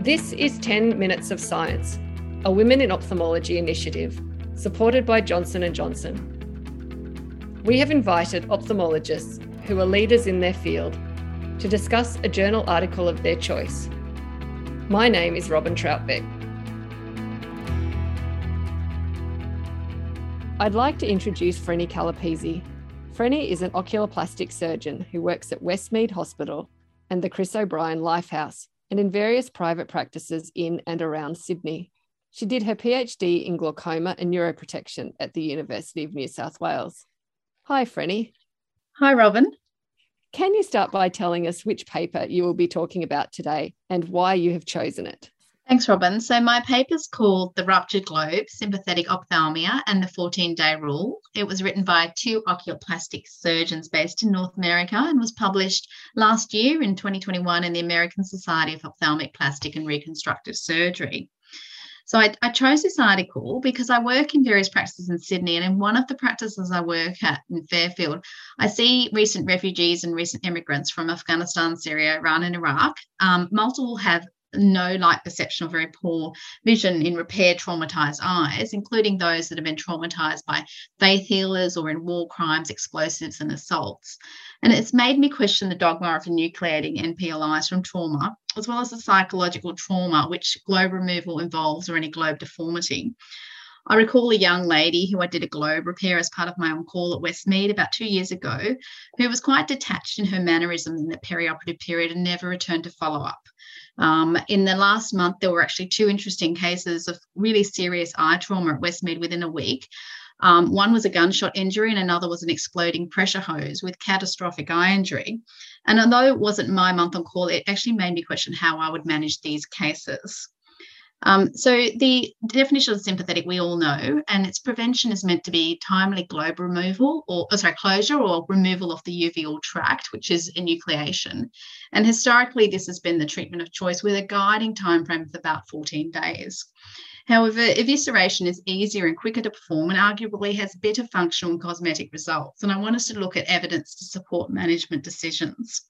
This is 10 Minutes of Science, a Women in Ophthalmology initiative supported by Johnson & Johnson. We have invited ophthalmologists who are leaders in their field to discuss a journal article of their choice. My name is Robin Troutbeck. I'd like to introduce Freny Kalapesi. Freny is an oculoplastic surgeon who works at Westmead Hospital and the Chris O'Brien Lifehouse and in various private practices in and around Sydney. She did her PhD in glaucoma and neuroprotection at the University of New South Wales. Hi, Freny. Hi, Robin. Can you start by telling us which paper you will be talking about today and why you have chosen it? Thanks, Robin. So, my paper is called The Ruptured Globe Sympathetic Ophthalmia and the 14 Day Rule. It was written by two oculoplastic surgeons based in North America and was published last year in 2021 in the American Society of Ophthalmic Plastic and Reconstructive Surgery. So I, I, chose this article because I work in various practices in Sydney, and in one of the practices I work at in Fairfield, I see recent refugees and recent immigrants from Afghanistan, Syria, Iran, and Iraq. Um, multiple have no light perception or very poor vision in repaired traumatized eyes, including those that have been traumatized by faith healers or in war crimes, explosives, and assaults. And it's made me question the dogma of enucleating NPLIs from trauma, as well as the psychological trauma which globe removal involves or any globe deformity. I recall a young lady who I did a globe repair as part of my on call at Westmead about two years ago, who was quite detached in her mannerism in the perioperative period and never returned to follow up. Um, in the last month, there were actually two interesting cases of really serious eye trauma at Westmead within a week. Um, one was a gunshot injury, and another was an exploding pressure hose with catastrophic eye injury. And although it wasn't my month on call, it actually made me question how I would manage these cases. Um, so the definition of sympathetic we all know, and its prevention is meant to be timely globe removal or oh, sorry closure or removal of the uveal tract, which is enucleation. And historically, this has been the treatment of choice with a guiding time frame of about 14 days. However, evisceration is easier and quicker to perform and arguably has better functional and cosmetic results. And I want us to look at evidence to support management decisions.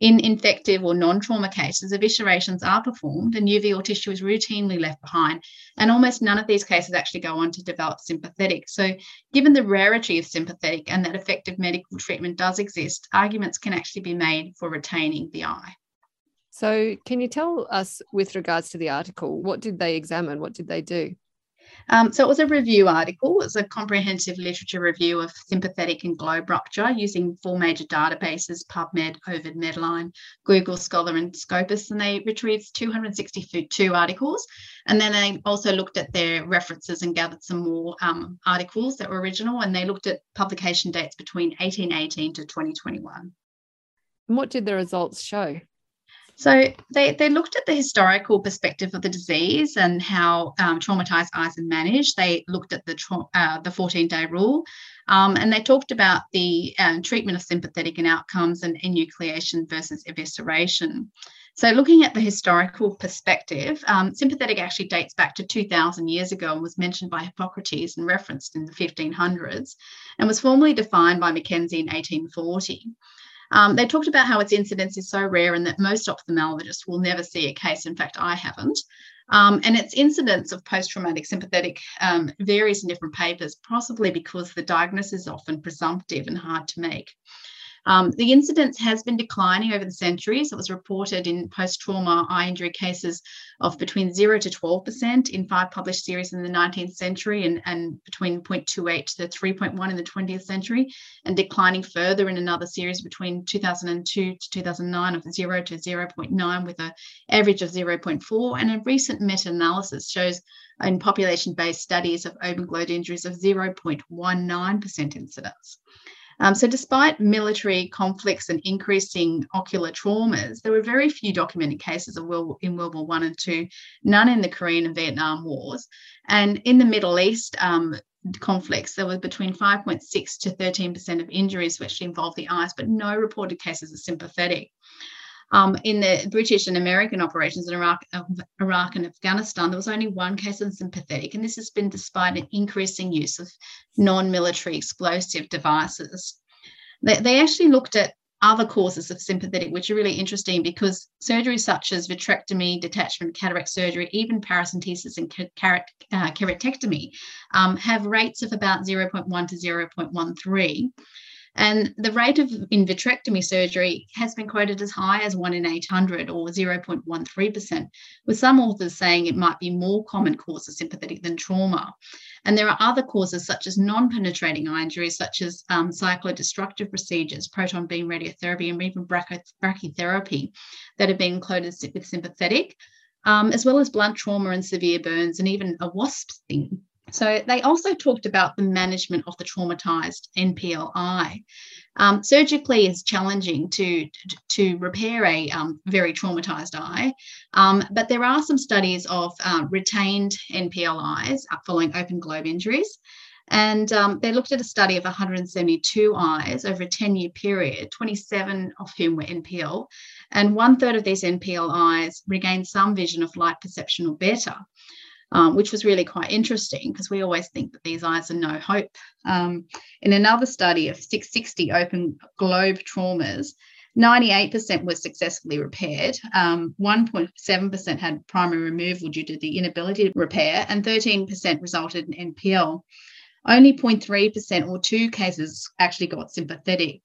In infective or non trauma cases, eviscerations are performed and uveal tissue is routinely left behind. And almost none of these cases actually go on to develop sympathetic. So, given the rarity of sympathetic and that effective medical treatment does exist, arguments can actually be made for retaining the eye. So, can you tell us, with regards to the article, what did they examine? What did they do? Um, so it was a review article. It was a comprehensive literature review of sympathetic and globe rupture using four major databases, PubMed, Ovid, Medline, Google Scholar, and Scopus. And they retrieved 262 articles. And then they also looked at their references and gathered some more um, articles that were original. And they looked at publication dates between 1818 to 2021. And what did the results show? So they, they looked at the historical perspective of the disease and how um, traumatized eyes are managed. They looked at the tra- uh, the 14 day rule, um, and they talked about the uh, treatment of sympathetic and outcomes and enucleation versus evisceration. So, looking at the historical perspective, um, sympathetic actually dates back to 2000 years ago and was mentioned by Hippocrates and referenced in the 1500s and was formally defined by Mackenzie in 1840. Um, they talked about how its incidence is so rare and that most ophthalmologists will never see a case. In fact, I haven't. Um, and its incidence of post traumatic sympathetic um, varies in different papers, possibly because the diagnosis is often presumptive and hard to make. Um, the incidence has been declining over the centuries. It was reported in post trauma eye injury cases of between 0 to 12% in five published series in the 19th century and, and between 0.28 to 3.1 in the 20th century, and declining further in another series between 2002 to 2009 of 0 to 0.9 with an average of 0.4. And a recent meta analysis shows in population based studies of open globe injuries of 0.19% incidence. Um, so, despite military conflicts and increasing ocular traumas, there were very few documented cases of World, in World War One and Two, none in the Korean and Vietnam Wars. And in the Middle East, um, conflicts, there was between 5.6 to 13% of injuries which involved the eyes, but no reported cases of sympathetic. Um, in the British and American operations in Iraq, Iraq and Afghanistan, there was only one case of sympathetic, and this has been despite an increasing use of non military explosive devices. They, they actually looked at other causes of sympathetic, which are really interesting because surgeries such as vitrectomy, detachment, cataract surgery, even paracentesis and uh, keratectomy um, have rates of about 0.1 to 0.13. And the rate of in vitrectomy surgery has been quoted as high as 1 in 800 or 0.13%, with some authors saying it might be more common cause of sympathetic than trauma. And there are other causes such as non-penetrating eye injuries, such as um, cyclodestructive procedures, proton beam radiotherapy, and even brachytherapy that have been included with sympathetic, um, as well as blunt trauma and severe burns, and even a wasp sting so they also talked about the management of the traumatized NPLI. Um, surgically is challenging to, to repair a um, very traumatized eye, um, but there are some studies of uh, retained NPL eyes following open globe injuries. And um, they looked at a study of 172 eyes over a 10 year period, 27 of whom were NPL. And one third of these NPL eyes regained some vision of light perception or better um, which was really quite interesting because we always think that these eyes are no hope. Um, in another study of 660 open globe traumas, 98% were successfully repaired. Um, 1.7% had primary removal due to the inability to repair, and 13% resulted in NPL. Only 0.3% or two cases actually got sympathetic.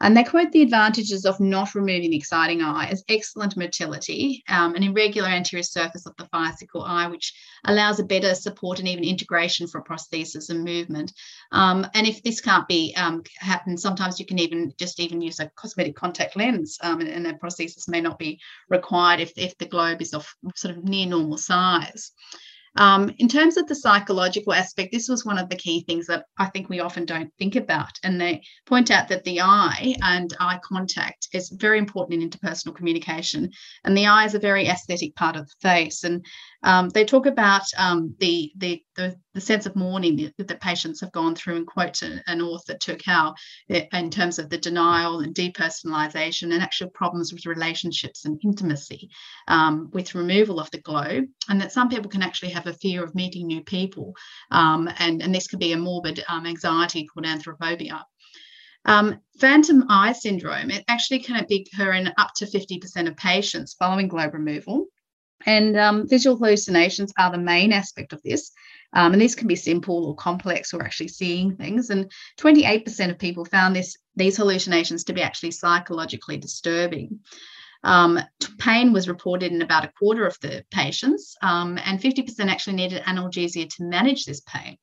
And they quote the advantages of not removing the exciting eye as excellent motility, um, an irregular anterior surface of the fascicle eye, which allows a better support and even integration for prosthesis and movement. Um, and if this can't be um, happen, sometimes you can even just even use a cosmetic contact lens, um, and, and a prosthesis may not be required if, if the globe is of sort of near normal size. Um, in terms of the psychological aspect, this was one of the key things that I think we often don't think about. And they point out that the eye and eye contact is very important in interpersonal communication. And the eye is a very aesthetic part of the face. And um, they talk about um, the, the, the, the, sense of mourning that the patients have gone through and quote an author, Turkau, in terms of the denial and depersonalization and actual problems with relationships and intimacy um, with removal of the globe. And that some people can actually have a fear of meeting new people. Um, and, and this could be a morbid um, anxiety called anthrophobia. Um, phantom eye syndrome, it actually can occur in up to 50% of patients following globe removal. And um, visual hallucinations are the main aspect of this. Um, and these can be simple or complex or actually seeing things. And 28% of people found this these hallucinations to be actually psychologically disturbing. Um, pain was reported in about a quarter of the patients, um, and 50% actually needed analgesia to manage this pain.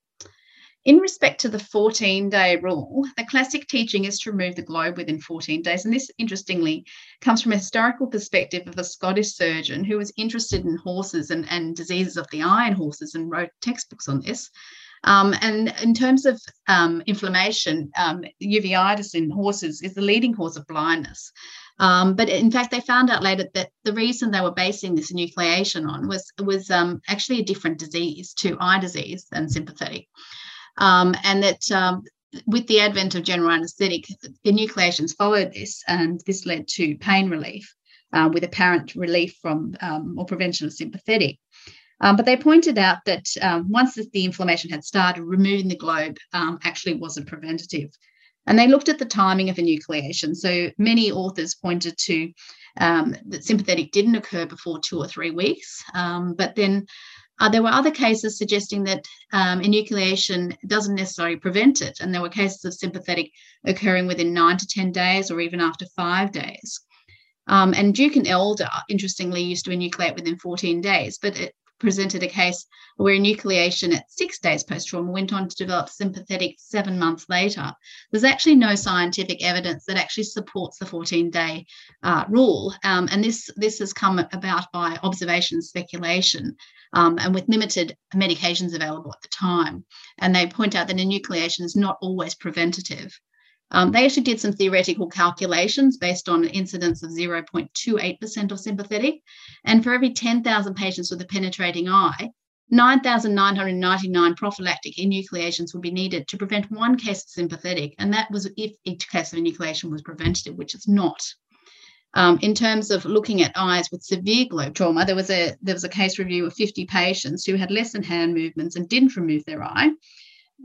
In respect to the 14 day rule, the classic teaching is to remove the globe within 14 days. And this, interestingly, comes from a historical perspective of a Scottish surgeon who was interested in horses and, and diseases of the eye in horses and wrote textbooks on this. Um, and in terms of um, inflammation, um, uveitis in horses is the leading cause of blindness. Um, but in fact, they found out later that the reason they were basing this enucleation on was was um, actually a different disease to eye disease than sympathetic um, and that um, with the advent of general anaesthetic, the enucleations followed this, and this led to pain relief uh, with apparent relief from um, or prevention of sympathetic. Um, but they pointed out that um, once the inflammation had started, removing the globe um, actually wasn't preventative. And they looked at the timing of enucleation. So many authors pointed to um, that sympathetic didn't occur before two or three weeks, um, but then uh, there were other cases suggesting that um, enucleation doesn't necessarily prevent it, and there were cases of sympathetic occurring within nine to 10 days or even after five days. Um, and Duke and Elder, interestingly, used to enucleate within 14 days, but it presented a case where enucleation at six days post trauma went on to develop sympathetic seven months later. There's actually no scientific evidence that actually supports the 14 day uh, rule. Um, and this, this has come about by observation speculation um, and with limited medications available at the time. And they point out that enucleation is not always preventative. Um, they actually did some theoretical calculations based on an incidence of 0.28% of sympathetic. And for every 10,000 patients with a penetrating eye, 9,999 prophylactic enucleations would be needed to prevent one case of sympathetic. And that was if each case of enucleation was preventative, which it's not. Um, in terms of looking at eyes with severe globe trauma, there was a there was a case review of 50 patients who had less than hand movements and didn't remove their eye.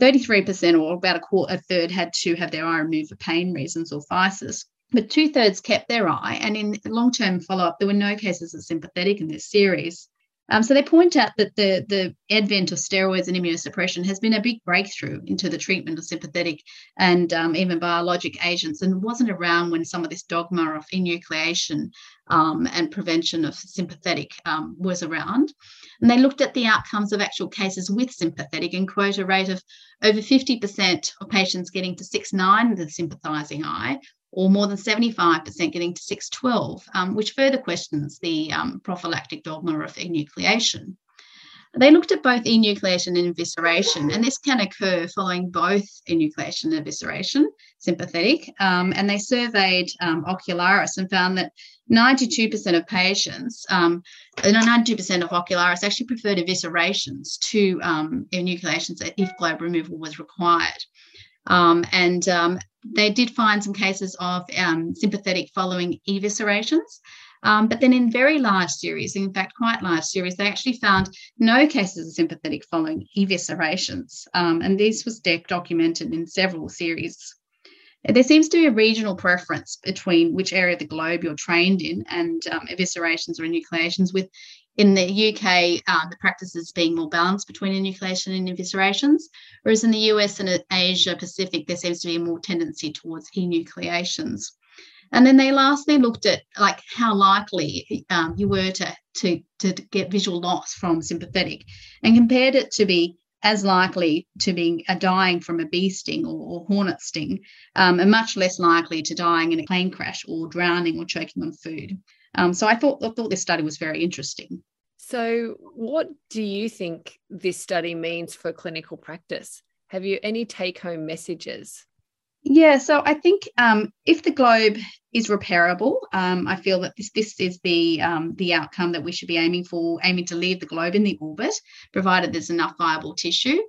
33% or about a quarter, a third had to have their eye removed for pain reasons or phthisis. but two thirds kept their eye. And in long term follow up, there were no cases of sympathetic in this series. Um, so they point out that the, the advent of steroids and immunosuppression has been a big breakthrough into the treatment of sympathetic and um, even biologic agents and wasn't around when some of this dogma of enucleation um, and prevention of sympathetic um, was around. And they looked at the outcomes of actual cases with sympathetic and quote a rate of over 50% of patients getting to 6-9 with the sympathizing eye or more than 75% getting to 612, um, which further questions the um, prophylactic dogma of enucleation. They looked at both enucleation and evisceration, and this can occur following both enucleation and evisceration, sympathetic. Um, and they surveyed um, ocularis and found that 92% of patients, um, 92% of ocularis actually preferred eviscerations to um, enucleations if globe removal was required. Um, and um, they did find some cases of um, sympathetic following eviscerations. Um, but then in very large series, in fact, quite large series, they actually found no cases of sympathetic following eviscerations. Um, and this was documented in several series. There seems to be a regional preference between which area of the globe you're trained in and um, eviscerations or enucleations, with in the UK, uh, the practices being more balanced between enucleation and eviscerations, whereas in the US and Asia Pacific, there seems to be a more tendency towards enucleations. And then they lastly looked at like how likely um, you were to, to, to get visual loss from sympathetic and compared it to be as likely to be a dying from a bee sting or, or hornet sting, um, and much less likely to dying in a plane crash or drowning or choking on food. Um, so I thought I thought this study was very interesting. So, what do you think this study means for clinical practice? Have you any take home messages? Yeah, so I think um, if the globe is repairable, um, I feel that this this is the um, the outcome that we should be aiming for, aiming to leave the globe in the orbit, provided there's enough viable tissue.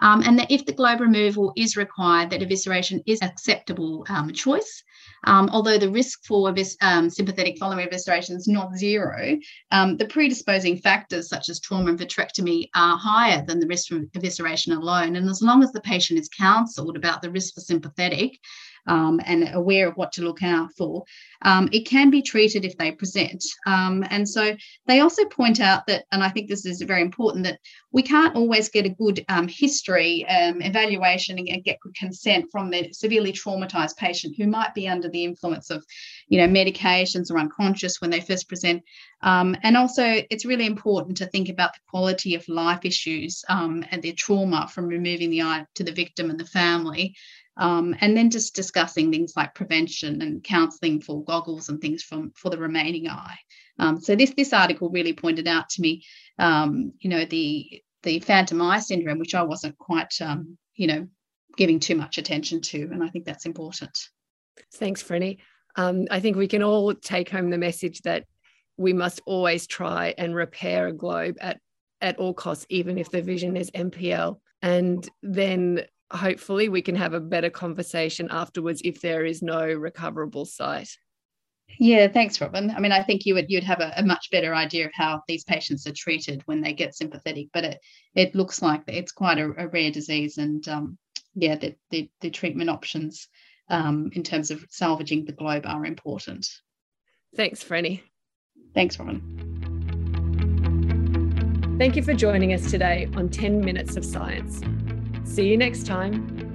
Um, and that if the globe removal is required, that evisceration is acceptable um, choice. Um, although the risk for um, sympathetic following evisceration is not zero, um, the predisposing factors such as trauma and vitrectomy are higher than the risk from evisceration alone. And as long as the patient is counselled about the risk for sympathetic, um, and aware of what to look out for, um, it can be treated if they present. Um, and so they also point out that, and I think this is very important, that we can't always get a good um, history um, evaluation and get good consent from the severely traumatized patient who might be under the influence of, you know, medications or unconscious when they first present. And also, it's really important to think about the quality of life issues and their trauma from removing the eye to the victim and the family. Um, and then just discussing things like prevention and counselling for goggles and things from for the remaining eye. Um, so this this article really pointed out to me, um, you know, the the phantom eye syndrome, which I wasn't quite, um, you know, giving too much attention to, and I think that's important. Thanks, Freny. Um, I think we can all take home the message that we must always try and repair a globe at at all costs, even if the vision is NPL. And then hopefully we can have a better conversation afterwards if there is no recoverable sight. Yeah, thanks, Robin. I mean, I think you would you'd have a, a, much better idea of how these patients are treated when they get sympathetic, but it it looks like it's quite a, a rare disease, and um, yeah, the, the, the treatment options um, in terms of salvaging the globe are important. Thanks, Freny. Thanks, Robin. Thank you for joining us today on 10 Minutes of Science. See you next time.